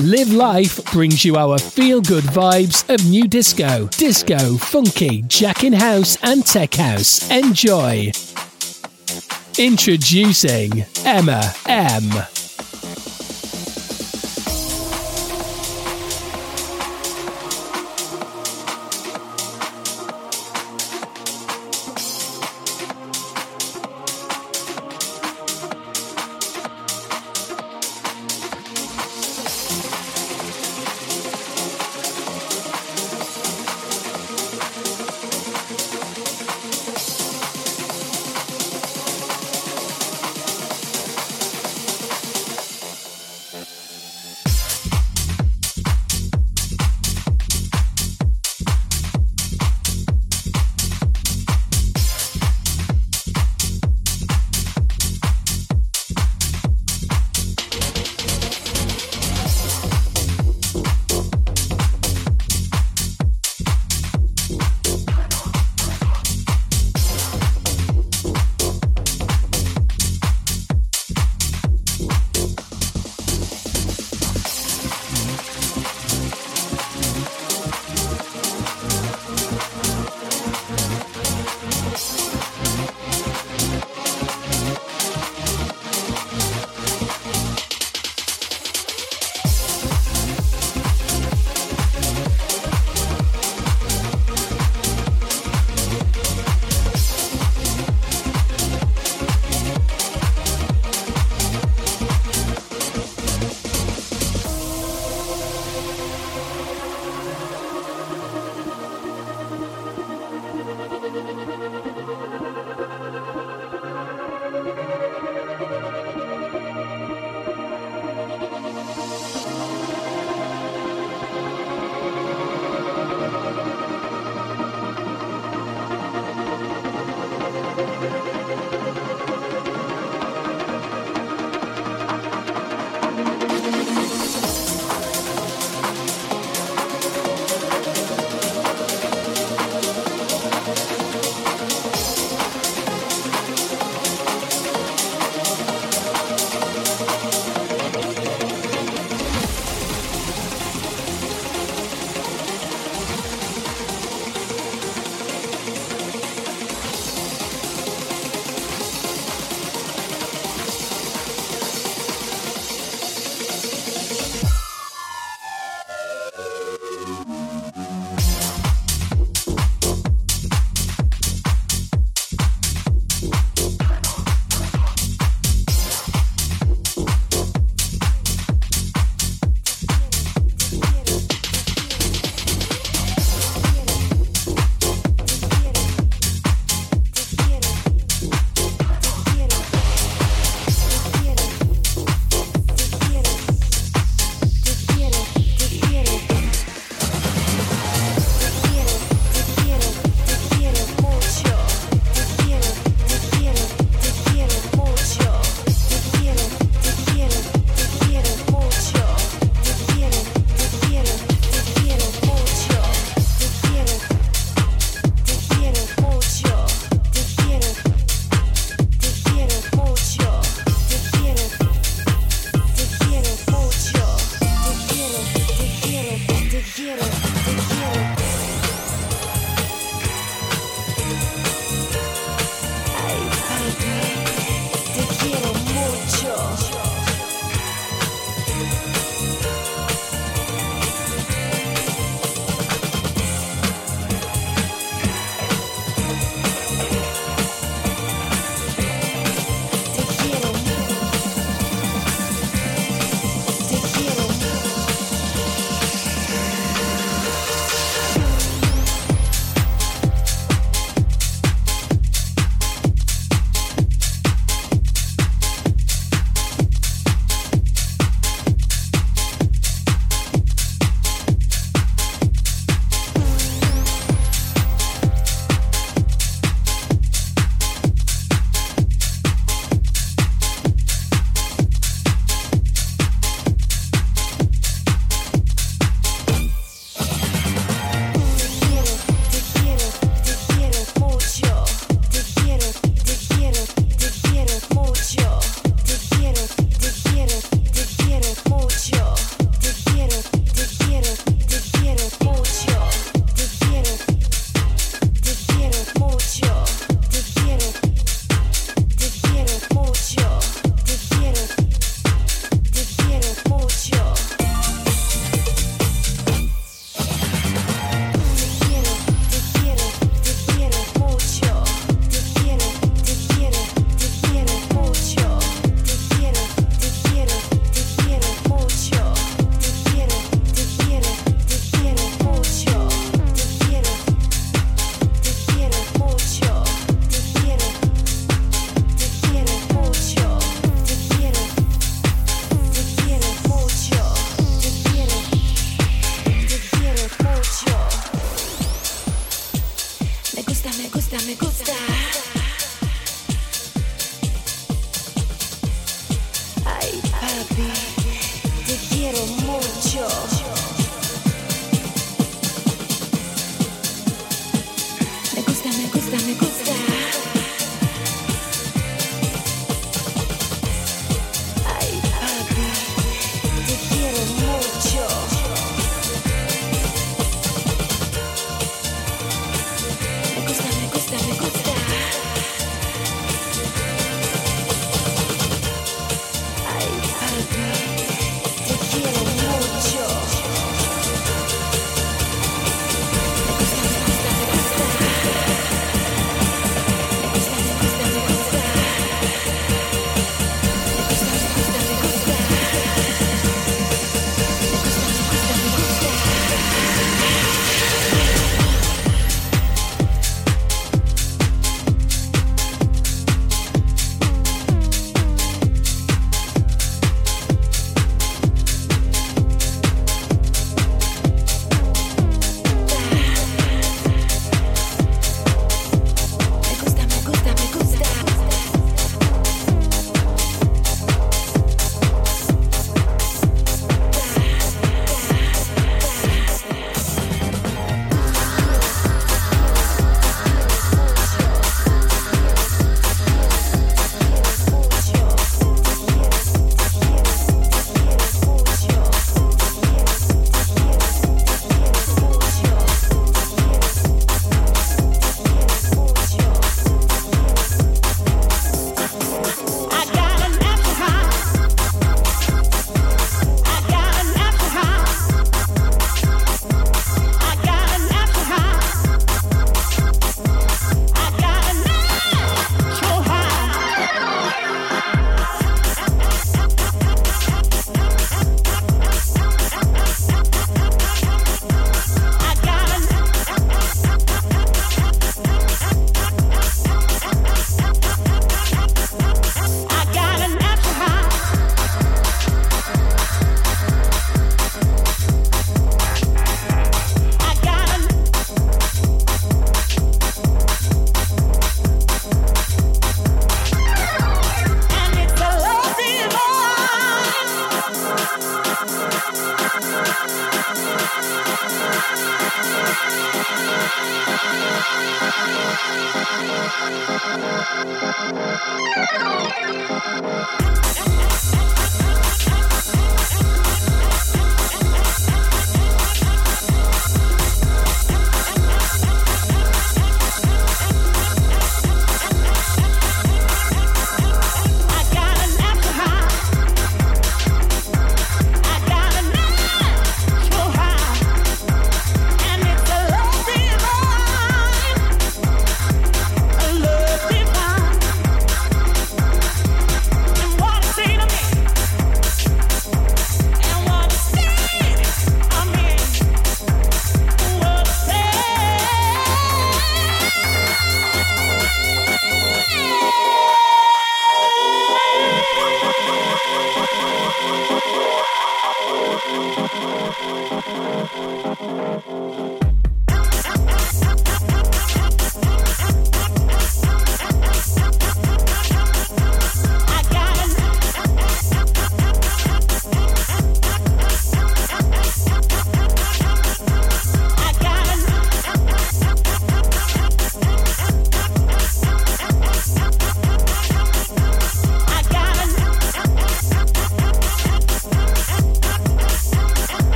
Live Life brings you our feel good vibes of new disco, disco, funky, jack in house, and tech house. Enjoy. Introducing Emma M.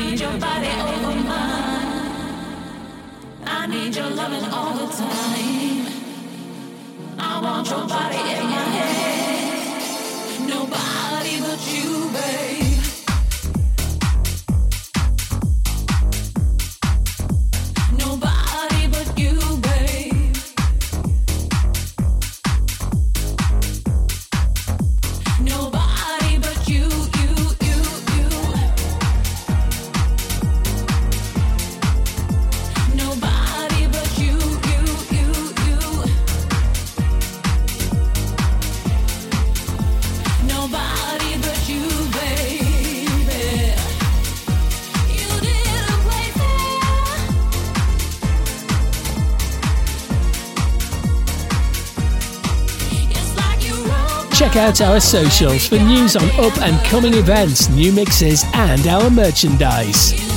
I need your body over mine. I need your loving all the time. I want your body in my head. Nobody but you, babe. check out our socials for news on up and coming events, new mixes, and our merchandise.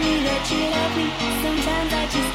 we rich it up we sometimes i just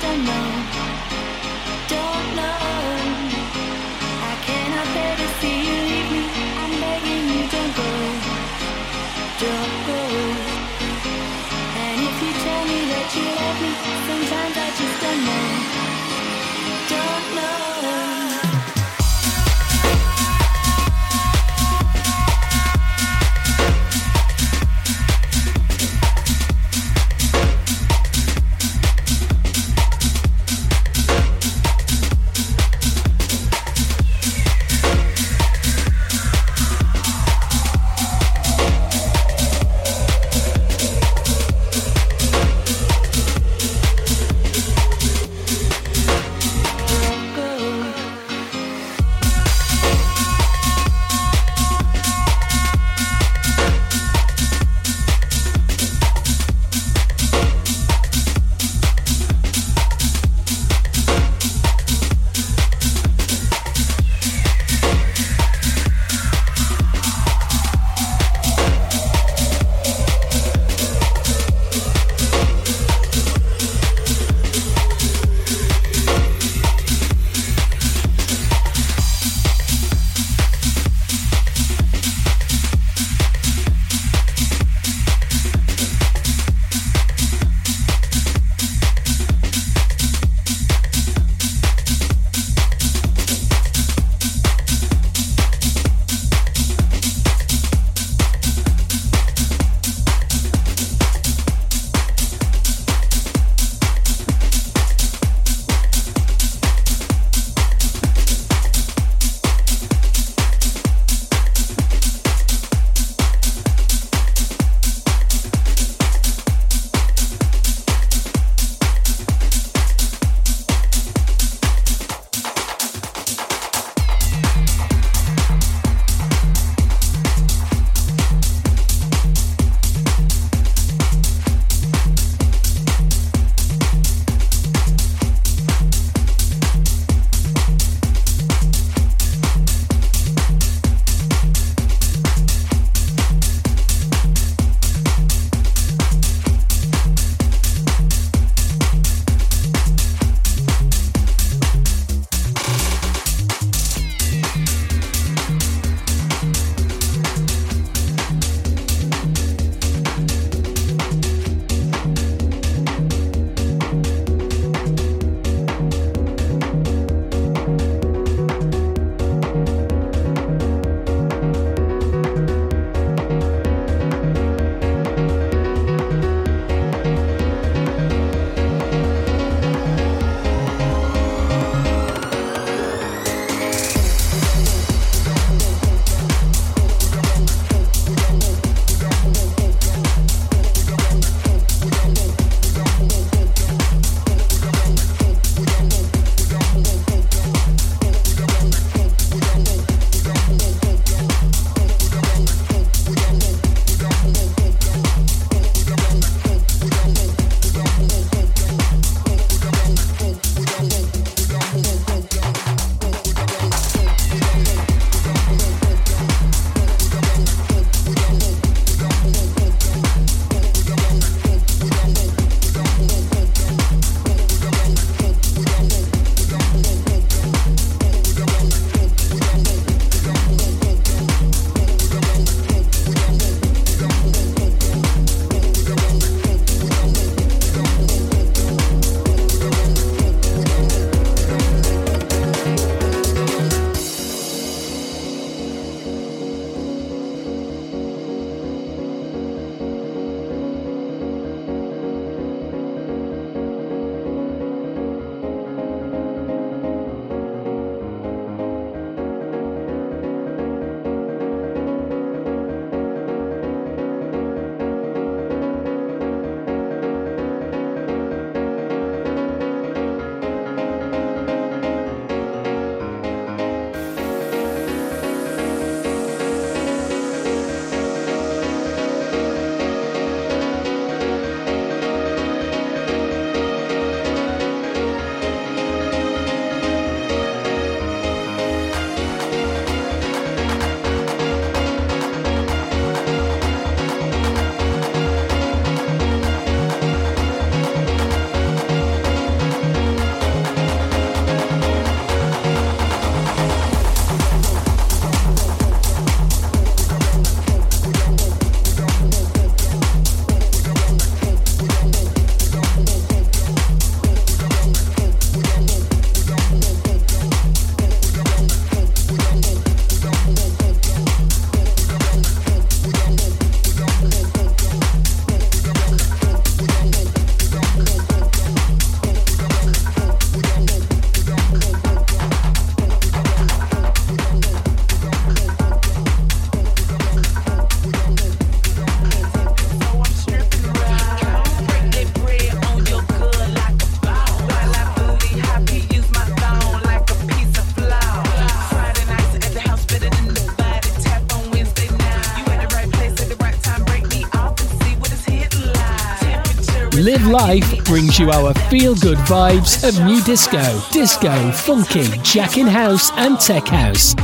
Life brings you our feel good vibes of new disco, disco, funky, jack in house, and tech house.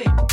Emma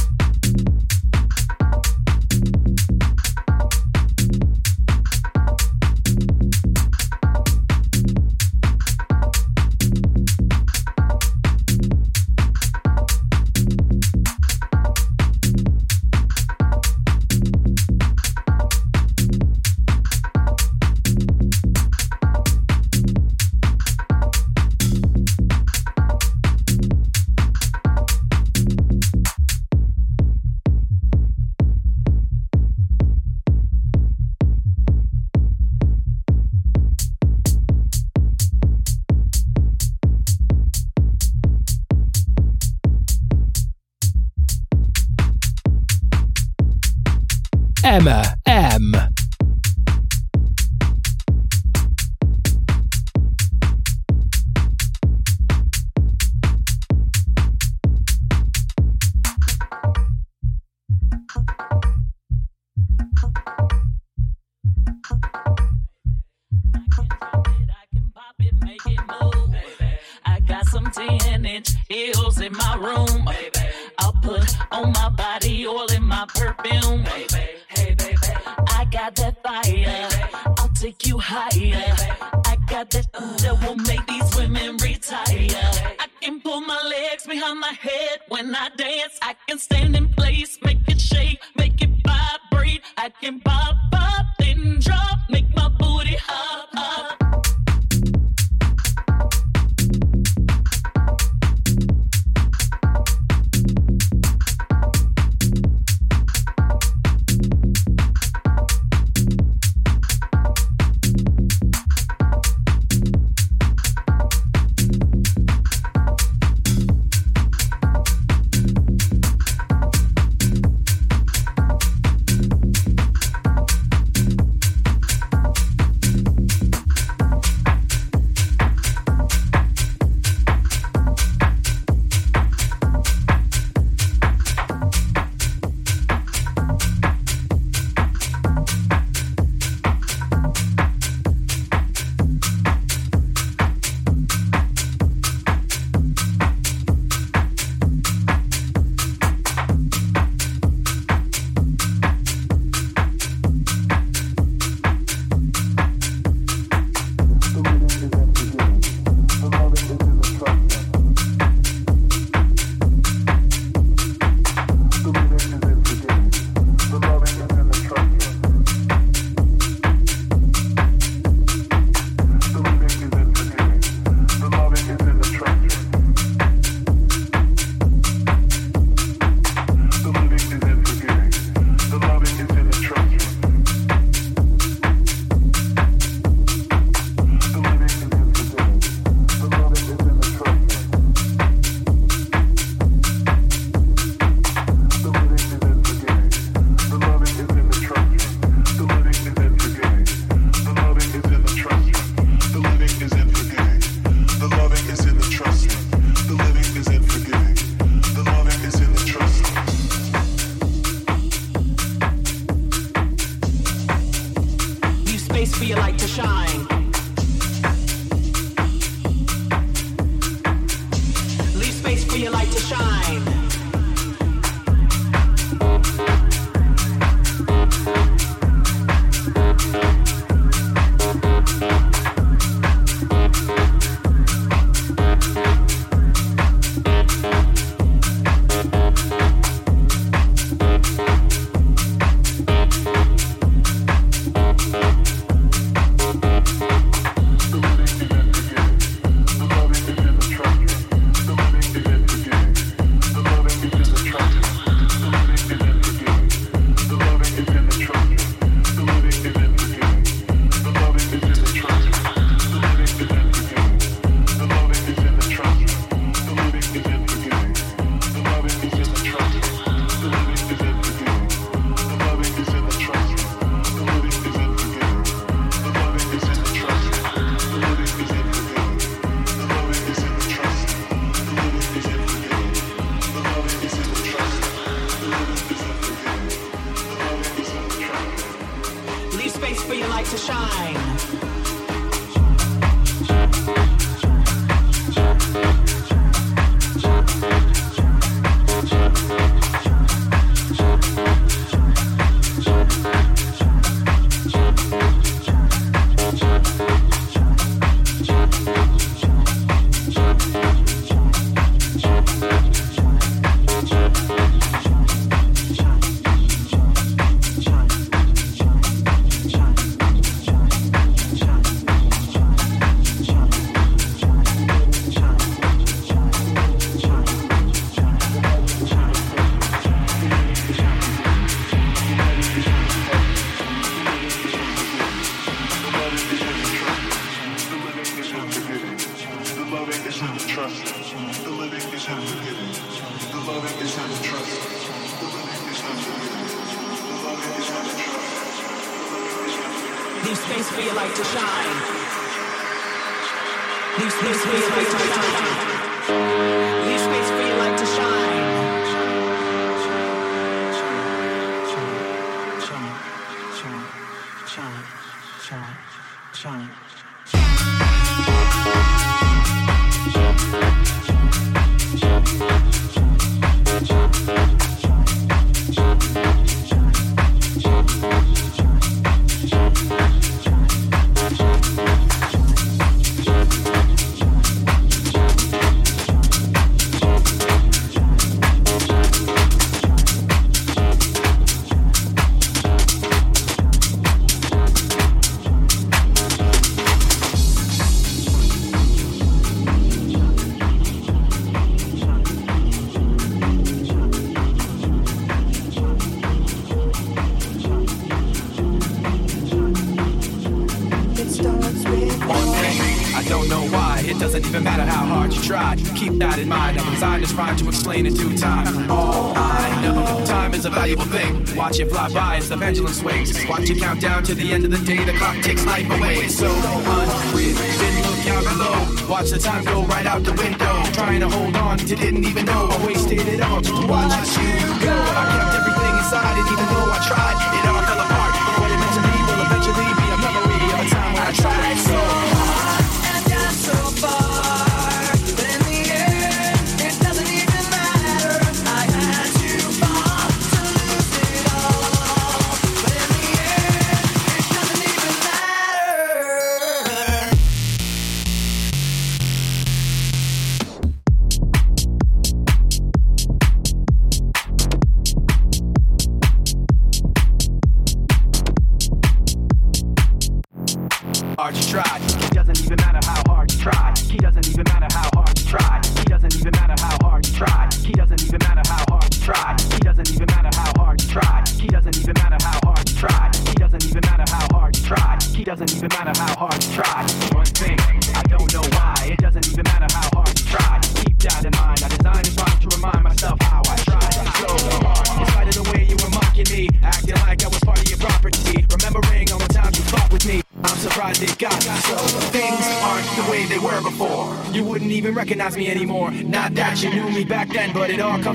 pendulum swings. Watch it count down to the end of the day. The clock takes life away. It's so unreal. Didn't look out below. Watch the time go right out the window. Trying to hold on to didn't even know I wasted it all just to watch you go. I kept everything inside, and even though I tried,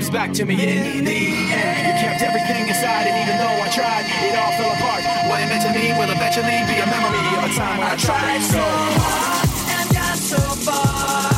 comes back to me in the end. You kept everything inside, and even though I tried, it all fell apart. What it meant to me will eventually be a memory of a time when I tried so hard and got so far.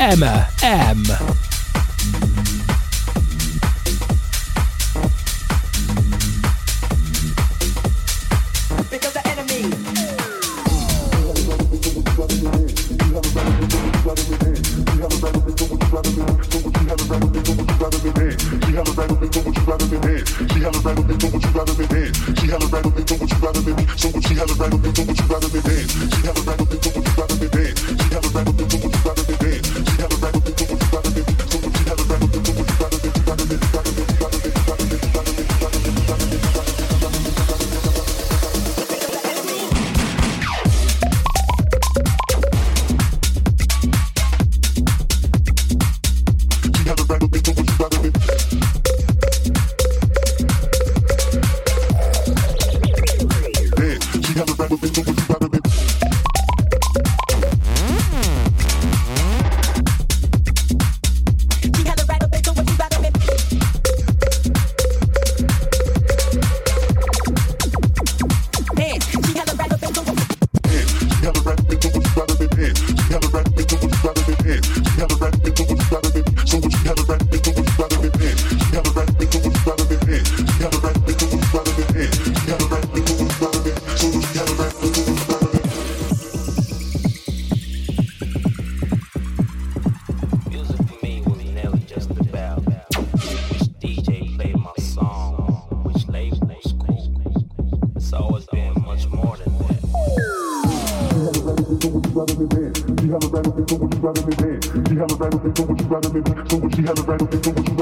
Emma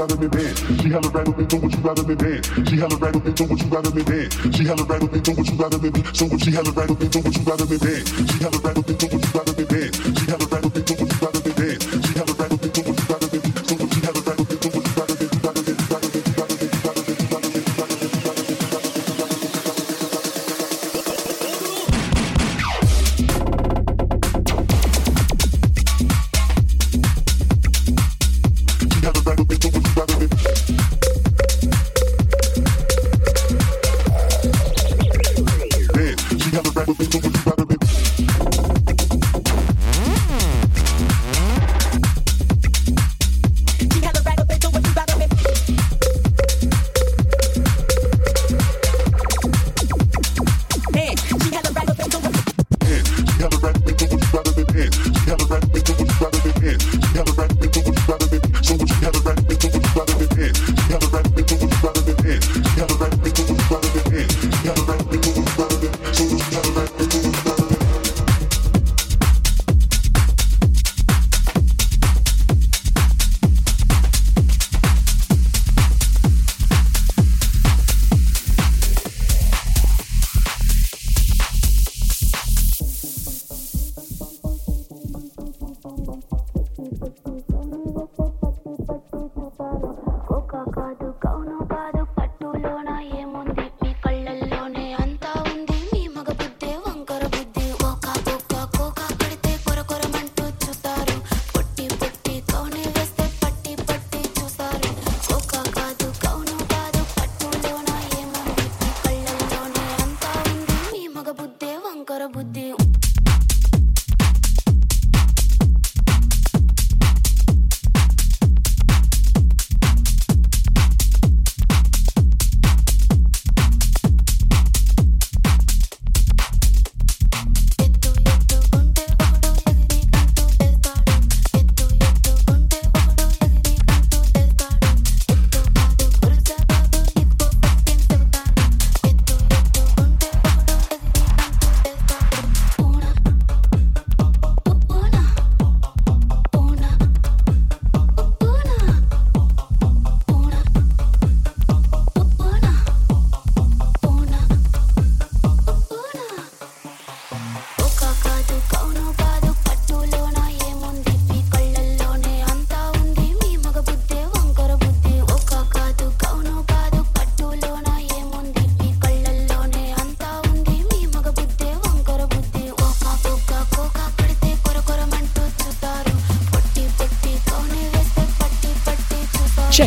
rather than band. She hella rattle than do what you rather me, band. She hella rattle than do what you rather me, band. She hella rattle than do what you rather than. So what she hella rattle than do what you rather me, band. She hella rattle than do what you rather me, band.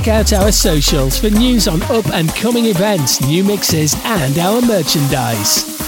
Check out our socials for news on up and coming events, new mixes, and our merchandise.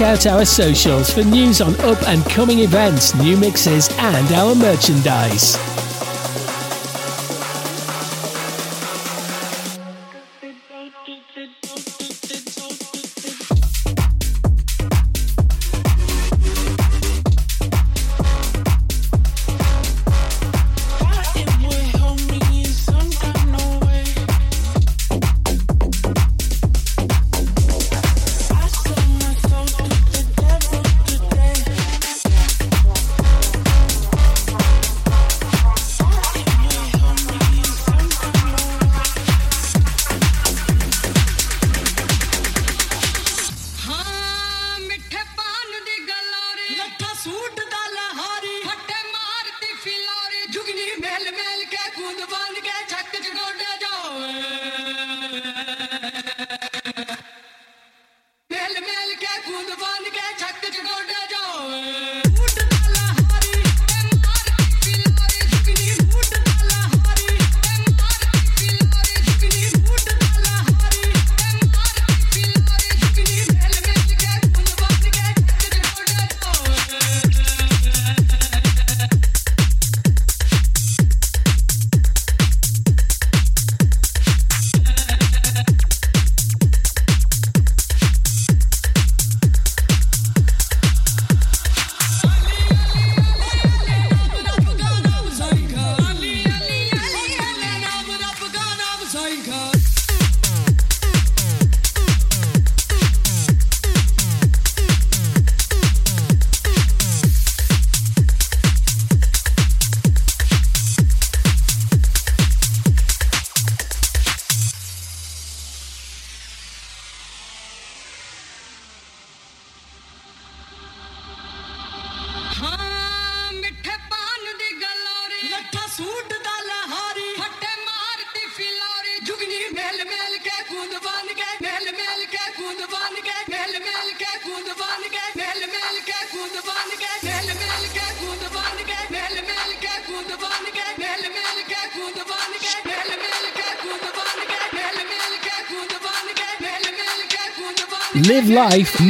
Check out our socials for news on up and coming events, new mixes, and our merchandise.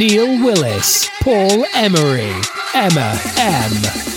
Neil Willis, Paul Emery, Emma M.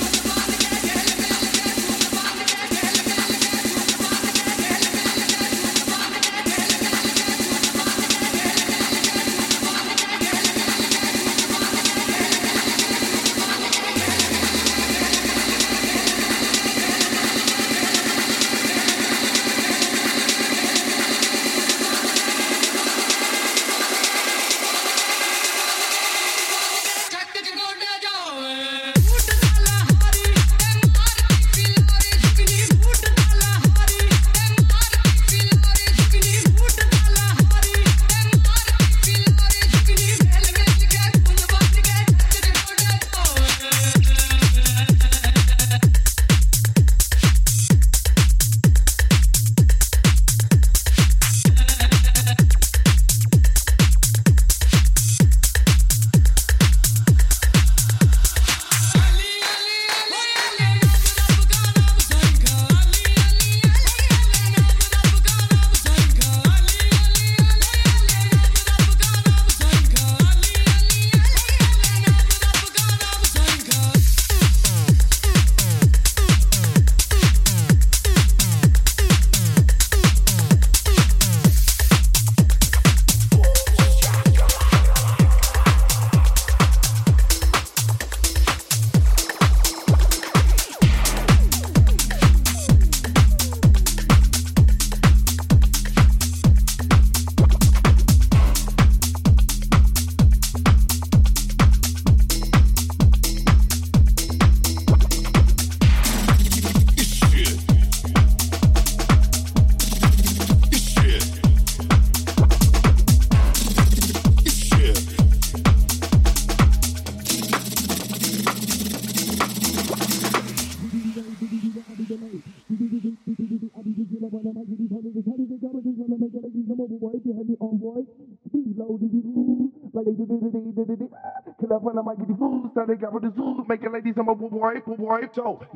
crypto.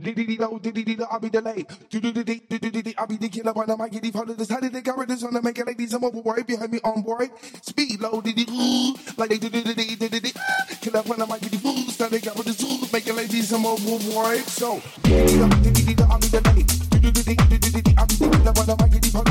I'll be delayed. I'll be the killer when I might get the follow this. How did they cover this on the make it like these? I'm overboard behind me on board. Speed low, like they did it. Killer when I might get the fools. Now they got cover this. Make it like these. I'm overboard. So, I'll be delayed. I'll be the killer when I might get the follow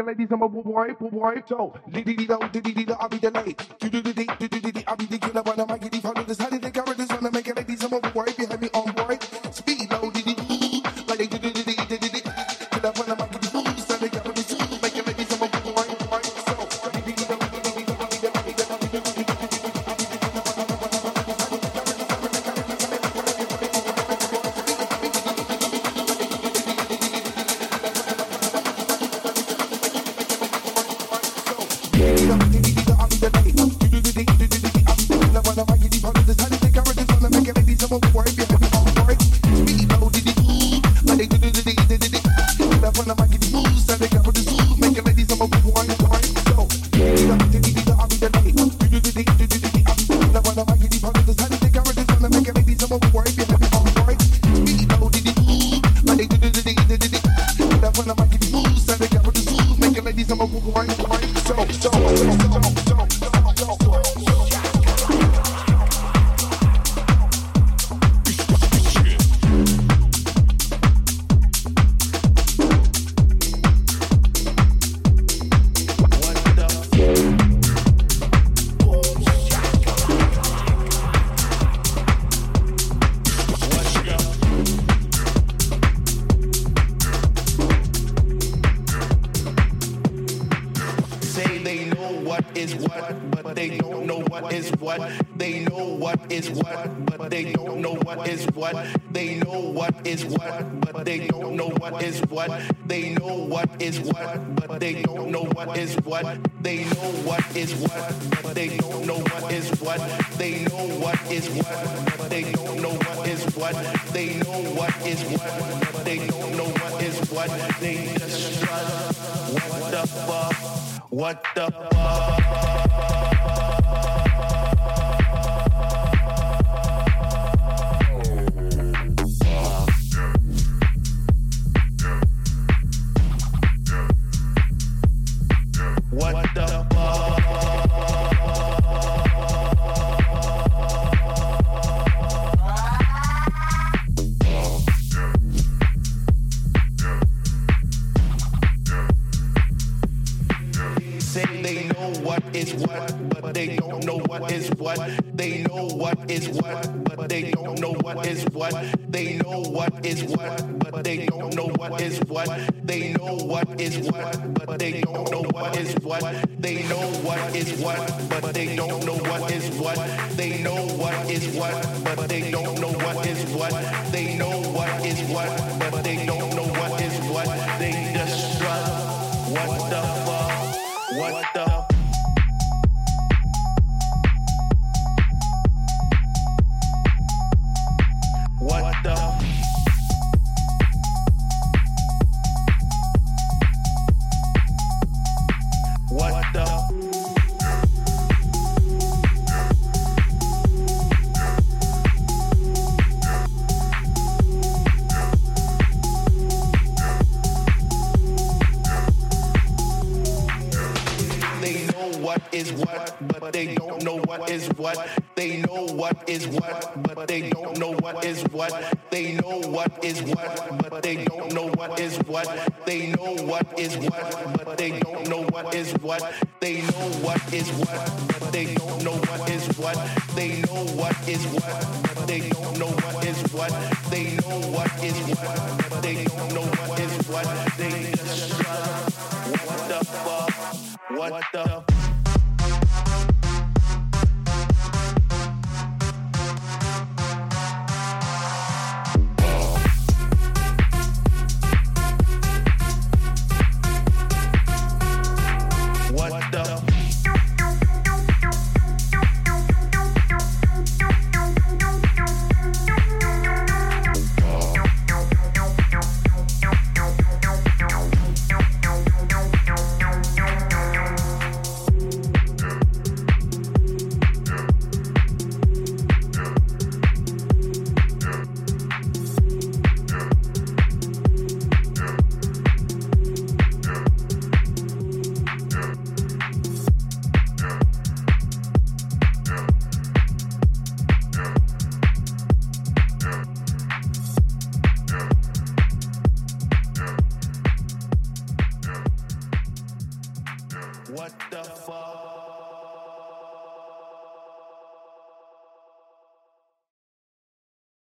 your ladies, I'm a boy, boy, boy. So, diddy diddy, diddy diddy, I'll be the late. Do do do do do do, I'll be the killer when I'm a giddy. Follow the side. What the? Is what,